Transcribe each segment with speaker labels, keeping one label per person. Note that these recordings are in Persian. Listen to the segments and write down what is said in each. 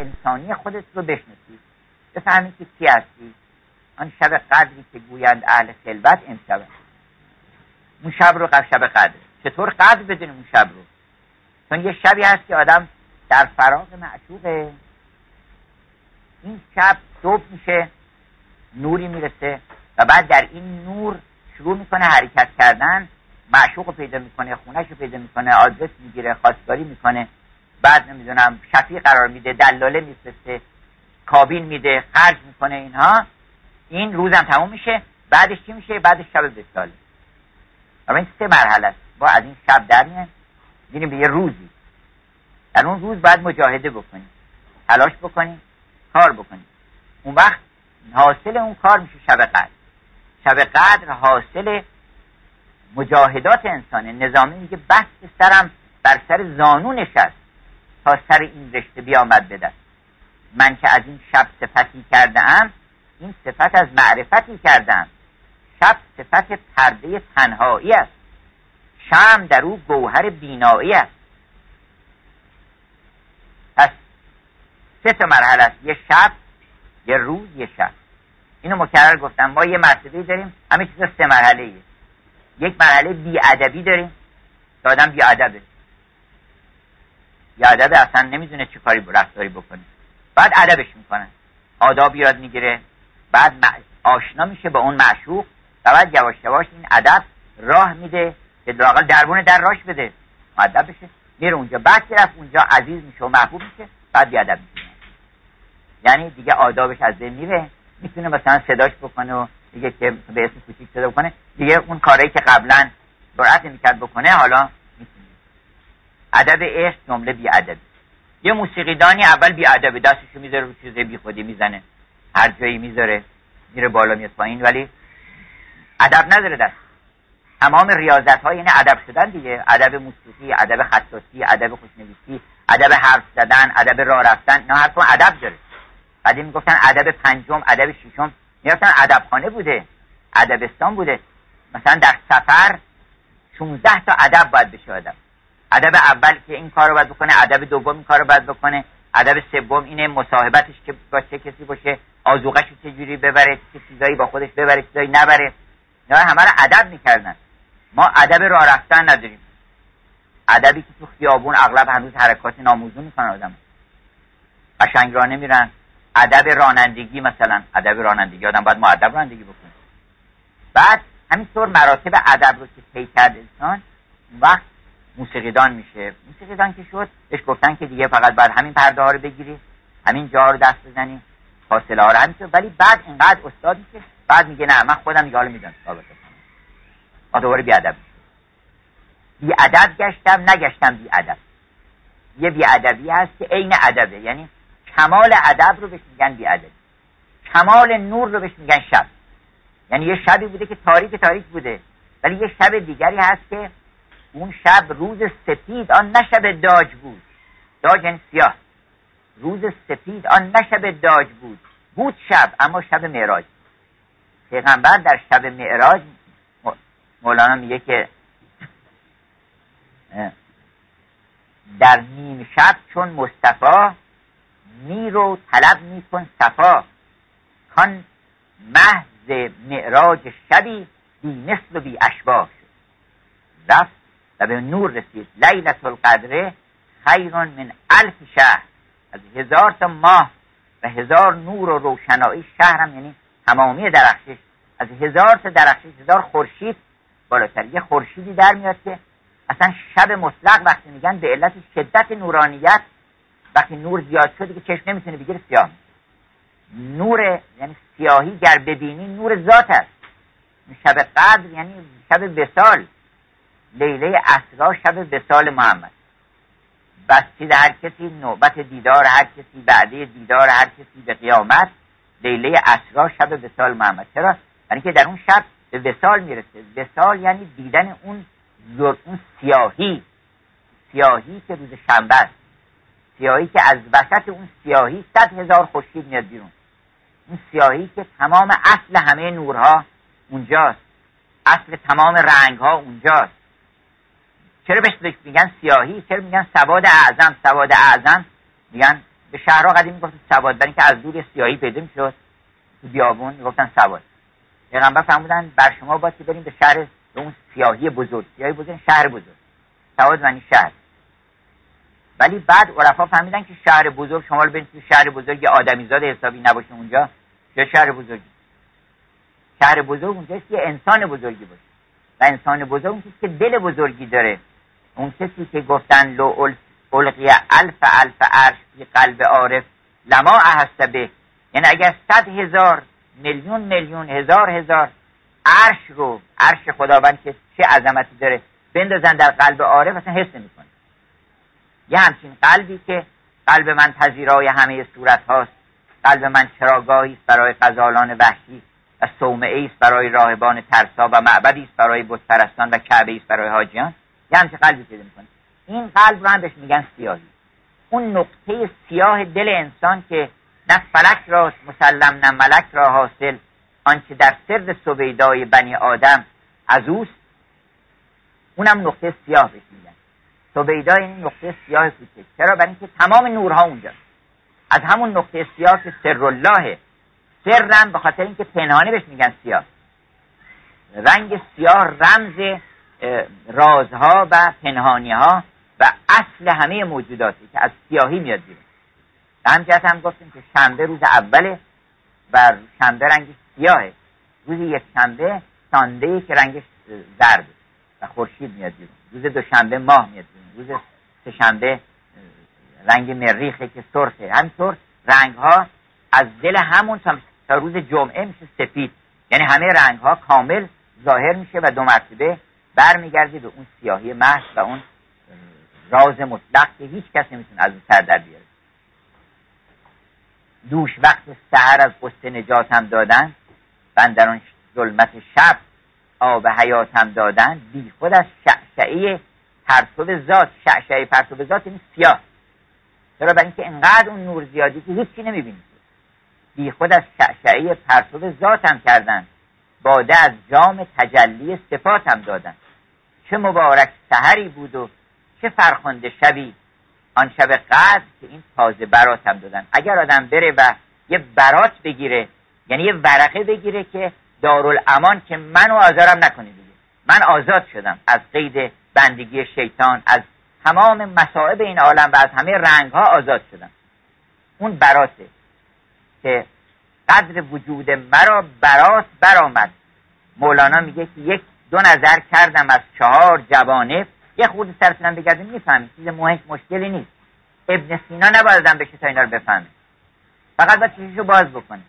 Speaker 1: انسانی خودت رو بشناسی. بفهمی که کی هستی. آن شب قدری که گویند اهل خلوت امشب. اون شب رو شب قدر. چطور قدر بدونیم اون شب رو؟ چون یه شبی هست که آدم در فراغ معشوقه. این شب صبح میشه نوری می‌رسه و بعد در این نور شروع می‌کنه حرکت کردن. معشوق رو پیدا می‌کنه خونش رو پیدا می‌کنه آدرس می‌گیره خواستگاری می‌کنه. بعد نمی‌دونم شفیع قرار میده دلاله میفرسته کابین میده خرج می‌کنه اینها. این روزم تموم میشه. بعدش چی میشه؟ بعدش شب بساله اما این سه مرحله است. با از این شب در میریم به یه روزی. در اون روز باید مجاهده بکنیم. تلاش بکنیم. کار بکنیم. اون وقت حاصل اون کار میشه شب قدر. شب قدر حاصل مجاهدات انسانه. نظامی میگه بست سرم بر سر زانو نشست. تا سر این رشته بیامد به من که از این شب صفتی کرده ام این صفت از معرفتی کردم شب صفت پرده تنهایی است. شم در او گوهر بینایی است. پس سه تا مرحله است. یه شب یه روز یه شب. اینو مکرر گفتم. ما یه مرتبه داریم. همه چیز سه مرحله ایه. یک مرحله بیادبی داریم. که آدم بیادبه. بیادبه اصلا نمی‌دونه چه کاری رفتاری بکنه. بعد ادبش می‌کنن. آداب یاد می‌گیره. بعد آشنا میشه با اون معشوق. و بعد یواش یواش این ادب راه میده که لاقل دربون در راش بده. مدب بشه. میره اونجا. بعد که رفت اونجا عزیز میشه و محبوب میشه بعد بیادب میشه یعنی دیگه آدابش از بین میره. می‌تونه مثلا صداش بکنه و دیگه که به اسم کوچیک صدا بکنه. دیگه اون کاری که قبلا جرأت نمی‌کرد بکنه حالا ادب عشق جمله بی ادبی یه موسیقیدانی اول بی ادبی دستشو می‌ذاره رو چیز بی خودی می‌زنه. هر جایی می‌ذاره میره بالا میاد پایین. ولی ادب نداره دست. تمام ریاضت ها یعنی ادب شدن دیگه. ادب موسیقی ادب خصاصی ادب خوشنویسی ادب حرف زدن ادب راه رفتن نه هر ادب داره. بعدی می‌گفتن ادب پنجم ادب ششم. می‌گفتن ادبخانه بوده ادبستان بوده. مثلا در سفر 16 تا ادب باید بشه آدم. ادب اول که این کار رو باید بکنه ادب دوم این کار رو باید بکنه ادب سوم اینه مصاحبتش که با چه کسی باشه آزوغش رو چجوری ببره چه چیزایی با خودش ببره چیزایی نبره. نه همه رو ادب می‌کردن. ما ادب راه رفتن نداریم. ادبی که تو خیابون اغلب هنوز حرکات ناموزون می‌کنن آدم. قشنگ راه نمیرن ادب رانندگی مثلا. ادب رانندگی آدم باید ادب رانندگی بکنه. بعد همینطور مراتب ادب رو که طی کرد انسان وقت موسیقیدان میشه. موسیقیدان که شد بهش گفتن که دیگه فقط باید همین پرده ها رو بگیری همین جا رو دست بزنی فاصله ها رو ولی بعد اینقدر استاد میشه بعد میگه نه من خودم دیگه حالا می‌دونم ثابت کنم دوباره بیادب ادب گشتم نگشتم ادب یه ادبی هست که عین ادبه. یعنی کمال ادب رو بهش میگن ادب کمال نور رو بهش میگن شب. یعنی یه شبی بوده که تاریک تاریک بوده. ولی یه شب دیگری هست که اون شب روز سپید آن نه شب داج بود. داج یعنی سیاه روز سپید آن نه شب داج بود. بود شب اما شب معراج. پیغمبر در شب معراج مولانا میگه که در نیم شب چون مصطفی میرو طلب میکن صفا. کان محض معراج شبی بی مثل و بی اشباه شد. رفت و به نور رسید. لیلت القدره خیرون من الف شهر. از هزار تا ماه و هزار نور و روشنایی. شهرم یعنی تمامی درخشش. از هزار تا درخشش هزار خورشید بالاتر. یه خورشیدی در میاد که اصلا شب مطلق وقتی میگن به علت شدت نورانیت وقتی نور زیاد شده که چشم نمی‌تونه بگیره سیاه. نور یعنی سیاهی گر ببینی نور ذات است. شب قدر یعنی شب وسال لیله اسرا شب وسال محمد. بسید هر کسی نوبت دیدار هر کسی بعده دیدار هر کسی به قیامت لیله اسرا شب وسال محمد. چرا؟ یعنی که در اون شب به وسال می‌رسه. وسال یعنی دیدن اون اون سیاهی. سیاهی که روز شنبه است. سیاهی که از وسط اون سیاهی صد هزار خورشید میاد بیرون. اون سیاهی که تمام اصل همه نورها اونجاست. اصل تمام رنگها اونجاست. چرا بهش میگن سیاهی؟ چرا میگن سواد اعظم سواد اعظم؟ میگن به شهرها قدیم گفت سواد برای اینکه از دور سیاهی پیدا شد تو بیابون گفتن سواد. پیغمبر فرمودن بر شما باید بریم به شهر به اون سیاهی بزرگ. سیاهی بزرگ شهر بزرگ. سواد معنی شهر. ولی بعد عرفا فهمیدن که شهر بزرگ شما برید تو شهر بزرگ آدمیزاد حسابی نباشه اونجا. چه شهر بزرگی؟ شهر بزرگ اونجاست که انسان بزرگی باشه. و انسان بزرگ اون که دل بزرگی داره. اون کسی که گفتن لو القی الف الف عرش فی قلب عارف لما احسته به. یعنی اگر صد هزار میلیون میلیون هزار هزار عرش رو عرش خداوند که چه عظمتی داره بندازن در قلب عارف اصلا حس نمی‌کنه یه همچین قلبی که قلب من پذیرای همه صورت هاست قلب من چراگاهی است برای غزالان وحشی و صومعه است برای راهبان ترسا و معبدی است برای بتپرستان و کعبه است برای حاجیان. یه همچین قلبی پیدا می‌کنه. این قلب رو هم بهش میگن سیاهی. اون نقطه سیاه دل انسان که نه فلک را مسلم نه ملک را حاصل آنچه در سرد سویدای بنی آدم از اوست اونم نقطه سیاه بهش میگن. سویدا این نقطه سیاه کوچک. چرا؟ برای اینکه تمام نورها اونجا. از همون نقطه سیاه که سر الله سرم به خاطر اینکه پنهانی بهش میگن سیاه. رنگ سیاه رمز رازها و پنهانی ها و اصل همه موجوداتی که از سیاهی میاد بیرون. همجهت هم گفتیم که شنبه روز اوله و شنبه رنگش سیاهه. روز یک شنبه سانده که رنگش زرد و خورشید میاد بیرون. روز دوشنبه ماه میاد بیرون. روز سهشنبه رنگ مریخه که سرخه. همینطور رنگ ها از دل همون تا روز جمعه میشه سفید. یعنی همه رنگ ها کامل ظاهر میشه و دو مرتبه برمیگرده به اون سیاهی محض و اون راز مطلق که هیچ کس نمی‌تونه از اون سر در بیاره. دوش وقت سهر از قصه نجاتم دادن و در اون ظلمت شب آب حیاتم دادن بی خود از شعشعه پرتو ذات شعشعه پرتو ذات این سیاه. چرا؟ برای اینکه انقدر اون نور زیادی که هیچی نمی‌بینی. بی خود از شعشعه پرتو ذاتم کردن. باده از جام تجلی صفاتم دادن. چه مبارک سهری بود و چه فرخنده شبی. آن شب قدر که این تازه براتم دادن. اگر آدم بره و یه برات بگیره یعنی یه ورقه بگیره که دارالامان که منو آزارم نکنه دیگه. من آزاد شدم از قید بندگی شیطان از تمام مصائب این عالم و از همه رنگ ها آزاد شدم. اون براته که قدر وجود مرا برات برآمد. مولانا میگه که یک دو نظر کردم از چهار جوانب یه خود سرتونم بگردیم می‌فهمید چیز مهم مشکلی نیست. ابن سینا نباید آدم بشه تا اینا رو بفهمه. فقط باید چیزشو باز بکنه.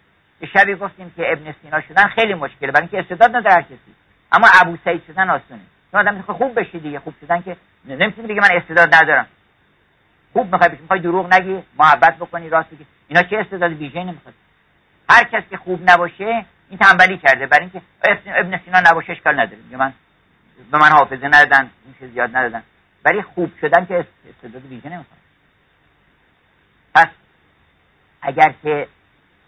Speaker 1: یه شبی گفتیم که ابن سینا شدن خیلی مشکله. برای اینکه استعداد نداره کسی. اما ابو سعید شدن آسونه. تو آدم خوب بشی دیگه. خوب شدن که نمی‌تونی بگی من استعداد ندارم. خوب می‌خوای بشی. می‌خوای دروغ نگی محبت بکنی راست بگی. اینا چه استعداد ویژه نمی‌خواد. هر کس که خوب نباشه این تنبلی کرده. برای اینکه ابن سینا نباشه اشکال نداره. من به من حافظه ندادن این زیاد ندادن. ولی خوب شدن که استعداد ویژه نمی‌خواد. پس اگر که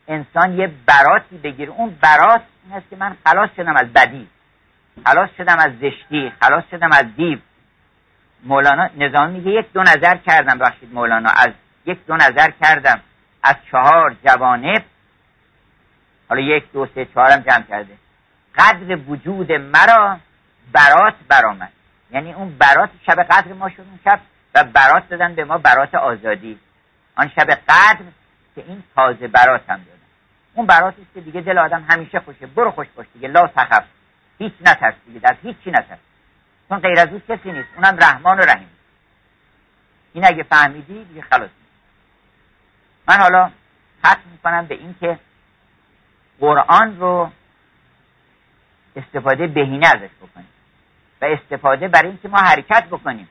Speaker 1: انسان یه براتی بگیره اون برات این است که من خلاص شدم از بدی خلاص شدم از زشتی خلاص شدم از دیو. مولانا نظام میگه یک دو نظر کردم بخشید مولانا از یک دو نظر کردم. از چهار جوانب حالا یک دو سه چهارم جمع کرده. قدر وجود مرا برات برآمد. یعنی اون برات شب قدر ما شد اون شب و برات دادن به ما برات آزادی. آن شب قدر که این تازه برات هم دادن. اون براتی است که دیگه دل آدم همیشه خوشه. برو خوش باش دیگه لا تخف هیچ نترس دیگه در هیچی نترس. چون غیر از او کسی نیست. اونم رحمان و رحیم. این اگه فهمیدی دیگه خلاص من حالا ختم می‌کنم به این که قرآن رو استفاده بهینه ازش بکنیم. و استفاده برای اینکه ما حرکت بکنیم.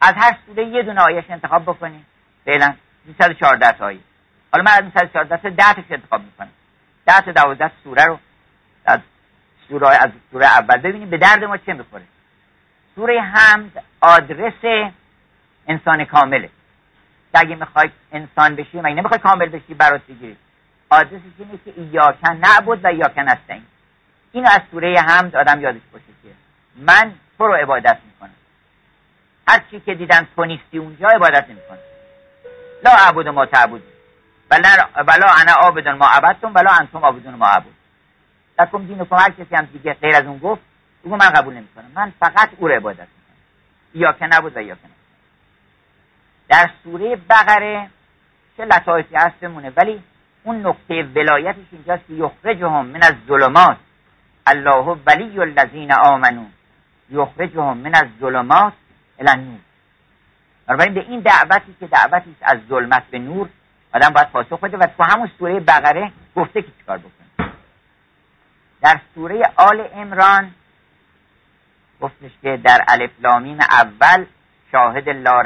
Speaker 1: از هر سوره یه دونه آیش انتخاب بکنیم. فعلا 214 تا آیه. حالا من از 214 تا 10 تاش انتخاب می‌کنم. 10 تا 12 سوره رو از سوره از سوره اول. ببینیم به درد ما چه می‌خوره. سوره حمد آدرس انسان کامله. اگه می‌خوای انسان بشی مگه نمی‌خوای کامل بشی؟ برات بگیری آدرسش اینه که ایاکن نعبد و ایاکن هستین این از سوره حمد آدم یادش باشه که من تو رو عبادت می‌کنم. هر چی که دیدن تو نیستی اونجا عبادت نمی‌کنم. لا عبود ما تعبود بلا انا آبدون ما عبدتم بلا انتم آبدون ما عبد لکم دین هر کسی هم دیگه غیر از اون گفت بگو من قبول نمی‌کنم. من فقط او رو عبادت می‌کنم. یا که نبود و یا که نبود. در سوره بقره چه لطایفی هست بمونه ولی اون نقطه ولایتش اینجاست که یخرجهم من از ظلمات. الله ولی الذین آمنو. یخرجهم من از ظلمات الی النور. بنابراین به این دعوتی که دعوتی از ظلمت به نور آدم باید پاسخ بده و تو همون سوره بقره گفته که چیکار بکنه در سوره آل امران گفتش که در الفلامیم اول شاهد لا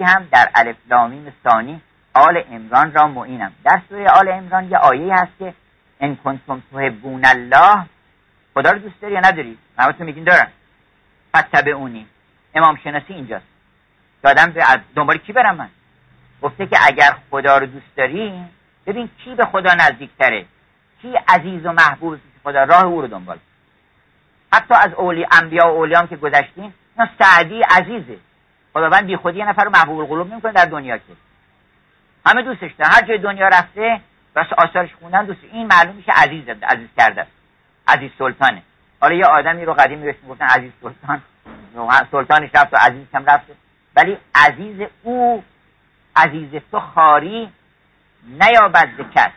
Speaker 1: هم در الفلامیم ثانی آل امران را معینم. در سوره آل امران یه آیه هست که ان کنتم تحبون الله. خدا رو دوست داری یا نداری؟ تو میگین دارم. اونی امام شناسی اینجاست. دادم به دنبال کی برم من؟ گفته که اگر خدا رو دوست داری ببین کی به خدا نزدیکتره. کی عزیز و محبوب خدا راه او رو دنبال حتی از اولی انبیا و اولیام که گذشتیم اینا سعدی عزیزه. خداوند بی خودی یه نفر رو محبوب القلوب نمی‌کنه در دنیا که. همه دوستش دارن. هر جای دنیا رفته بس آثارش خوندن دوست این معلوم میشه عزیز عزیز کرده. عزیز سلطانه. حالا یه آدمی رو قدیمی بهش می‌گفتن عزیز سلطان. سلطانش رفت و عزیز هم رفته ولی عزیز او عزیز تو خاری نیابد کس.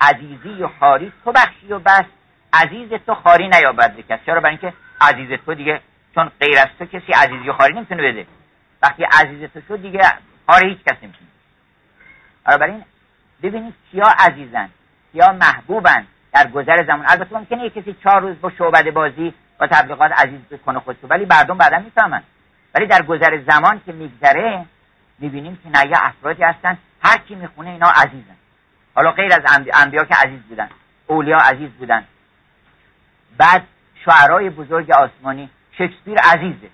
Speaker 1: عزیزی و خاری تو بخشی و بس. عزیز تو خاری نیابد کس. چرا؟ برای اینکه عزیز تو دیگه چون غیر از تو کسی عزیزی و خاری نمی‌تونه بده. وقتی عزیز تو شد دیگه خاری هیچ کس نمی‌تونه. بنابراین ببینید کیا عزیزن کیا محبوبن در گذر زمان. البته ممکنه یک کسی چهار روز با شعبد بازی با تبلیغات عزیز بکنه خودشو ولی مردم بعدا می‌فهمن. ولی در گذر زمان که میگذره می‌بینیم که نه افرادی هستن هر کی می‌خونه اینا عزیزن. حالا غیر از انبیا که عزیز بودن اولیا عزیز بودن. بعد شعرهای بزرگ آسمانی شکسپیر عزیزه.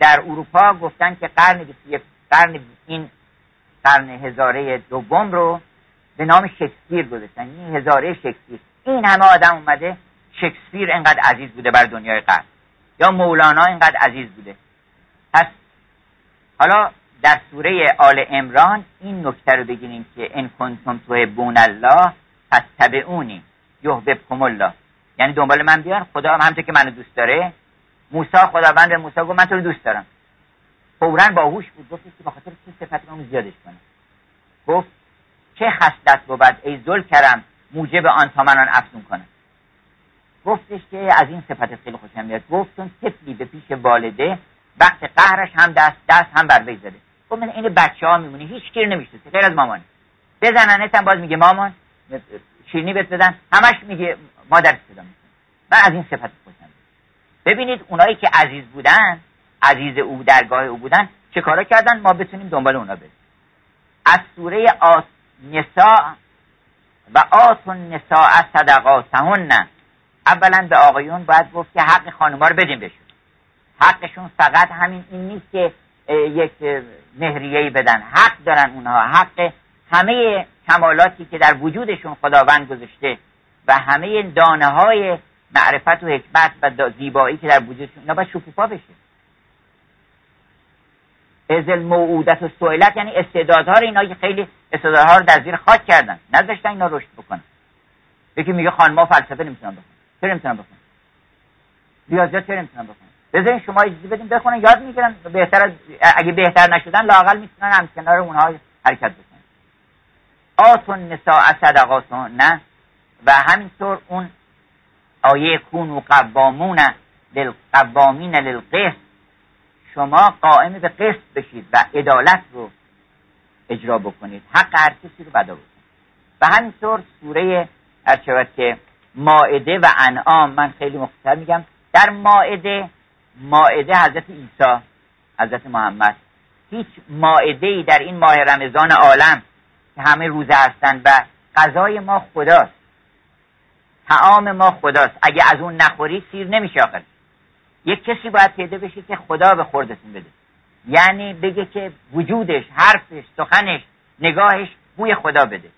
Speaker 1: در اروپا گفتن که قرن قرن این قرن هزاره دوم رو به نام شکسپیر گذاشتن. این هزاره شکسپیر. این همه آدم اومده شکسپیر انقدر عزیز بوده بر دنیای قرن یا مولانا انقدر عزیز بوده. پس حالا در سوره آل امران این نکته رو بگیریم که ان کنتم تحبون الله فاتبعونی یحببکم الله. یعنی دنبال من بیان خدا هم که منو دوست داره. موسی خداوند به موسی گفت من تو رو دوست دارم. فورا باهوش بود. گفت که بخاطر چه صفت رو زیادش کنه. گفت چه خصلت بود ای ذل کرم موجب آن تا من آن افزون گفتش که از این صفت خیلی خوشم میاد. گفت چون طفلی به پیش والده وقت قهرش هم دست دست هم بر وی زده. خب من این بچه ها میمونه هیچ گیر نمیشه غیر از مامان. بزننت هم باز میگه مامان شیرینی بهت بدن همش میگه مادر صدا من از این صفت خوشم ببینید اونایی که عزیز بودن عزیز او درگاه او بودن چه کارا کردن؟ ما بتونیم دنبال اونا بریم. از سوره آس نساء و آتون نساء صدقاتهن اولا به آقایون باید گفت که حق خانوما رو بدیم بهشون. حقشون فقط همین این نیست که یک مهریه بدن. حق دارن اونها. حق همه کمالاتی که در وجودشون خداوند گذاشته و همه دانه های معرفت و حکمت و زیبایی که در وجودشون اینا باید شکوفا بشه. از الموعودت و سوئلت یعنی استعدادها رو اینا خیلی استعدادها رو در زیر خاک کردن. نذاشتن اینا رشد بکنن. یکی میگه خانما فلسفه نمی‌تونن بخونن. چرا نمی‌تونن بخونن؟ ریاضیات چرا نمی‌تونن بخونن؟ بذارین شما اجازه بدین بخونن یاد می‌گیرن. بهتر از اگه بهتر نشدن لاقل می‌تونن هم کنار اونها حرکت بکنن. آتون نساء صدقاتون نه؟ و همینطور اون آیه کونو قوامون للقوامین شما قائم به قسط بشید و عدالت رو اجرا بکنید. حق هر کسی رو بدا بکنید. و همینطور سوره هر که ماعده و انعام من خیلی مختصر میگم در ماعده ماعده حضرت عیسی حضرت محمد هیچ ماعده ای در این ماه رمضان عالم که همه روزه هستند و غذای ما خداست. تعام ما خداست. اگه از اون نخوری سیر نمیشه آخر. یک کسی باید پیدا بشه که خدا به خوردتون بده. یعنی بگه که وجودش حرفش سخنش نگاهش بوی خدا بده.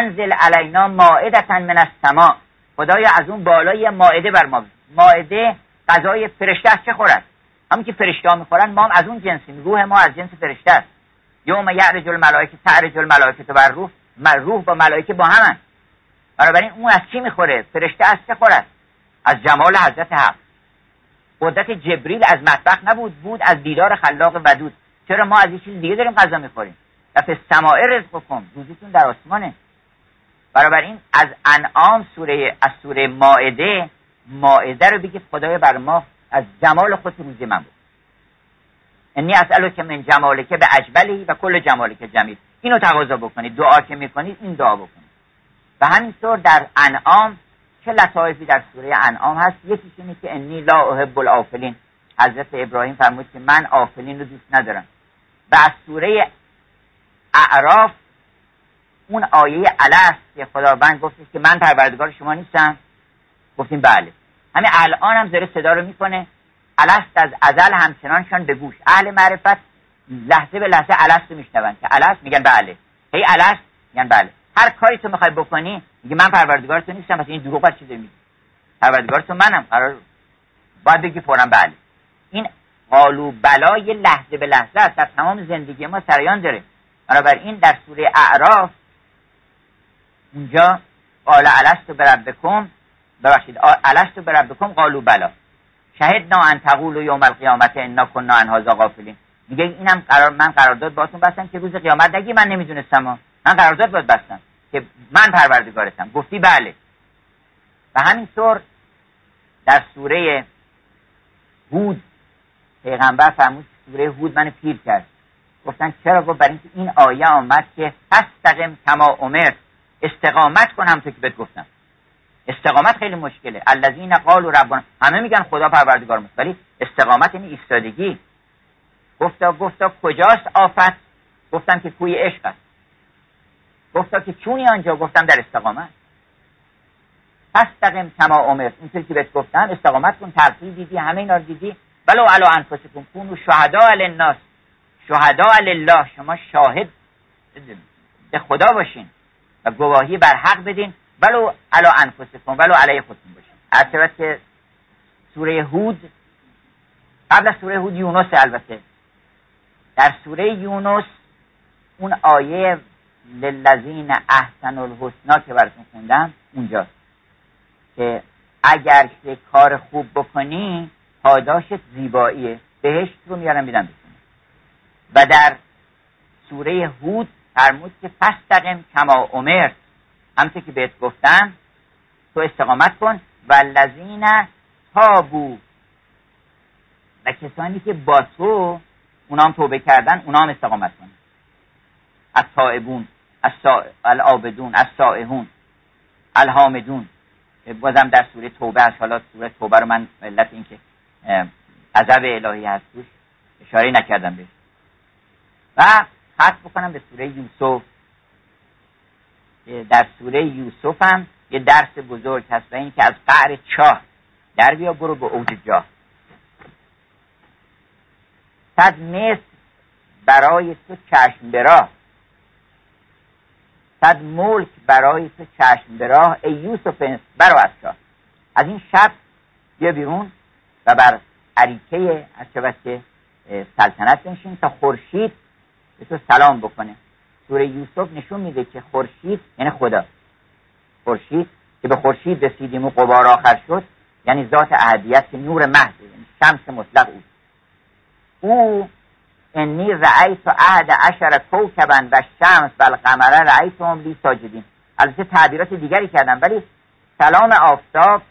Speaker 1: انزل علینا ماعدتا من السماء خدایا از اون بالای ماعده بر ما ماعده غذای فرشته است چه خورد؟ همون که فرشته ها می‌خورن ما هم از اون جنسیم روح ما از جنس فرشته است. یوم یعرج الملائکه تعرج الملائکه بر روح. روح با ملائکه با همن بنابراین اون از چی می‌خوره؟ فرشته از چه خورد؟ از جمال حضرت حق. قدرت جبریل از مطبخ نبود بود از دیدار خلاق ودود. چرا ما از چیز دیگه داریم غذا می‌خوریم؟ و سماع رزق کن روزیتون در آسمانه. این از انعام سوره از سوره ماعده ماعده رو بگید خدای بر ما از جمال خود روزی من بود. انی اسالو که من جمالکه به اجبلهی و کل جمالک جمیل. اینو تقاضا بکنید دعا که می‌کنید این دعا بکنید. و همینطور در انعام چه لطایفی در سوره انعام هست؟ یکیش اینه که انی لا احب الافلین حضرت ابراهیم فرمود که من آفلین رو دوست ندارم. و از سوره اعراف اون آیه الست که خداوند گفتش که من پروردگار شما نیستم. گفتیم بله. همین الان هم داره صدا رو می‌کنه. الست از ازل همچنانشان به گوش. اهل معرفت لحظه به لحظه الست رو میشنون که الست میگن بله. هی الست میگن بله. هر کاری تو می‌خوای بکنی میگه من پروردگار تو نیستم پس این دروغ چیزی میگه. پروردگار تو منم قرار باید بگی فورا بله. این قالو بلا یه لحظه به لحظه است در تمام زندگی ما سریان داره. این در سوره اعراف اونجا قال الست بربکم ببخشید الست بربکم قالو بلا. شهدنا ان تقولوا یوم القیامت انا کنا عن هذا غافلین. میگه اینم قرار من قرارداد باهاتون بستم که روز قیامت نگی من نمی‌دونستم من قرارداد باید بستم که من پروردگارتم. گفتی بله. و همینطور در سوره هود پیغمبر فرمود سوره هود من پیر کرد. گفتن چرا؟ گفت برای اینکه این آیه آمد که فستقم کما عمر استقامت کنم تو که بهت گفتم. استقامت خیلی مشکله. الذین قالوا ربنا همه میگن خدا پروردگار مست ولی استقامت یعنی ایستادگی. گفتا گفتا کجاست آفت؟ گفتم که کوی عشق است گفتا که چونی آنجا گفتم در استقامت. فستقم کما عمر اینطوری که بهت گفتم استقامت کن ترتیب دیدی همه اینا رو دیدی. ولو علی انفسکم کونوا شهدا علی الناس شهدا الله شما شاهد به خدا باشین و گواهی بر حق بدین. ولو علی انفسکم ولو علی خودتون باشین. از که سوره هود قبل از سوره هود یونس البته. در سوره یونس اون آیه للذین احسن الحسنا که براتون خوندم اونجاست. که اگر که کار خوب بکنی پاداشت زیباییه. بهشت رو میارم میدم و در سوره هود فرمود که فستقم کما عمر همطور که بهت گفتم تو استقامت کن. و لذین تابو. و کسانی که با تو اونام توبه کردن اونام استقامت کن. از تائبون. العابدون از سائحون الحامدون. بازم در سوره توبه از حالا سوره توبه رو من علت اینکه عذب الهی هست اشاره نکردم بهش. و خط بکنم به سوره یوسف. در سوره یوسف هم یه درس بزرگ هست و این که از قعر چاه در بیا برو به اوج جاه. صد مصر برای تو چشم براه. صد ملک برای تو چشم براه ای یوسف برو از چاه از این شب بیا بیرون و بر عریکه از چه سلطنت بنشین تا خورشید به تو سلام بکنه. سوره یوسف نشون میده که خورشید یعنی خدا. خورشید که به خورشید رسیدیم و قبار آخر شد یعنی ذات اهدیت که نور محض یعنی شمس مطلق او او انی رأیت عهد عشر کوکبا و شمس و القمر هم لی ساجدین البته تعبیرات دیگری کردم ولی سلام آفتاب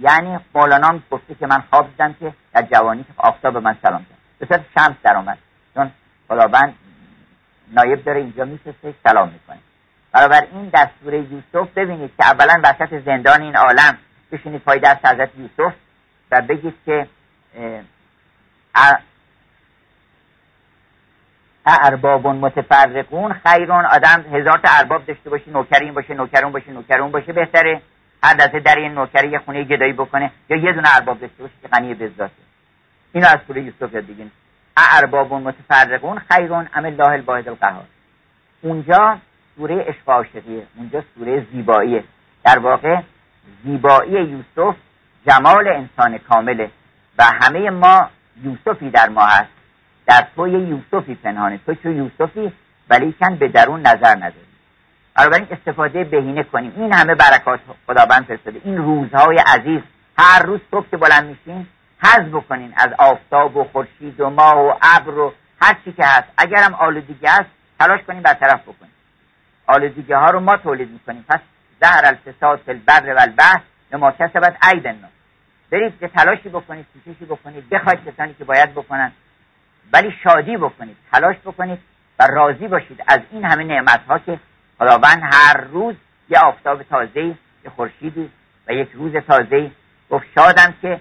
Speaker 1: یعنی مولانا گفته که من خواب دیدم که در جوانی آفتاب من سلام کرد. به شمس در آمد. چون خداوند نایب داره اینجا میفرسته سلام می‌کنه. برابر این در سوره یوسف ببینید که اولا وسط زندان این عالم بشینید پای دست حضرت یوسف و بگید که ارباب متفرقون خیرون آدم هزار تا ارباب داشته باشه نوکری این باشه نوکرون باشه نوکرون باشه بهتره. هر دفعه در این نوکری یه خونه گدایی بکنه یا یه دونه ارباب داشته باشه که غنی بزاته اینو از سوره یوسف یاد بگین ارباب متفرقون خیرون ام الله الواحد القهار. اونجا سوره عشق عاشقیه اونجا سوره زیباییه. در واقع زیبایی یوسف جمال انسان کامله و همه ما یوسفی در ما هست. در تو یه یوسفی پنهانه تو چون یوسفی؟ ولیکن به درون نظر نداری بنابراین استفاده بهینه کنیم. این همه برکات خداوند فرستاده. این روزهای عزیز هر روز صبح که بلند میشین حذف بکنین از آفتاب و خورشید و ماه و ابر و هر چی که هست. اگرم آلودگی هست تلاش کنیم برطرف بکنیم. آلودگی ها رو ما تولید می‌کنیم. پس زهر الفساد فی البر و البحر ما کسبت الناس برید که تلاشی بکنید کوششی بکنید. بخواید کسانی که باید بکنن. ولی شادی بکنید تلاش بکنید و راضی باشید از این همه نعمت ها که خداوند هر روز یه آفتاب تازه یه خورشیدی و یک روز تازه گفت شادم که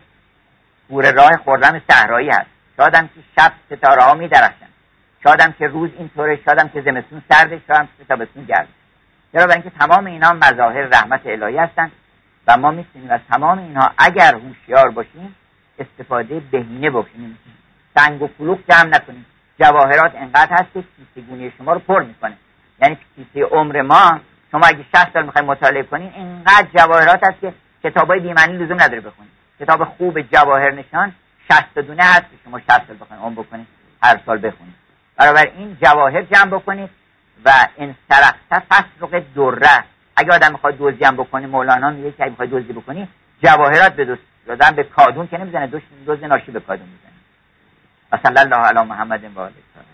Speaker 1: پور راه خوردم صحرایی هست. شادم که شب ستاره ها می درخشن شادم که روز اینطوره. شادم که زمستون سرده. شادم که تابستون گرد. چرا؟ اینکه تمام اینا مظاهر رحمت الهی هستند و ما می‌تونیم از تمام اینها اگر هوشیار باشیم استفاده بهینه بکنیم. سنگ و کلوخ جمع نکنیم. جواهرات انقدر هست که کیسه گونی شما رو پر می‌کنه. یعنی کیسه عمر ما شما اگه 60 سال می‌خوایم مطالعه کنین اینقدر جواهرات هست که کتابای بیمعنی لزوم نداره بخونید کتاب خوب جواهر نشان 60 دونه هست که شما 60 سال بخواید عمر بکنید هر سال بخونید برابر این جواهر جمع بکنید و این سرقت فسرق دره. اگه آدم می‌خواد دزدی هم بکنه مولانا میگه که اگه می‌خواد دزدی بکنی جواهرات به دادن به کادون که نمی‌زنه دوست ناشی به کادون می‌زنه. و صلی الله علی محمد و آله.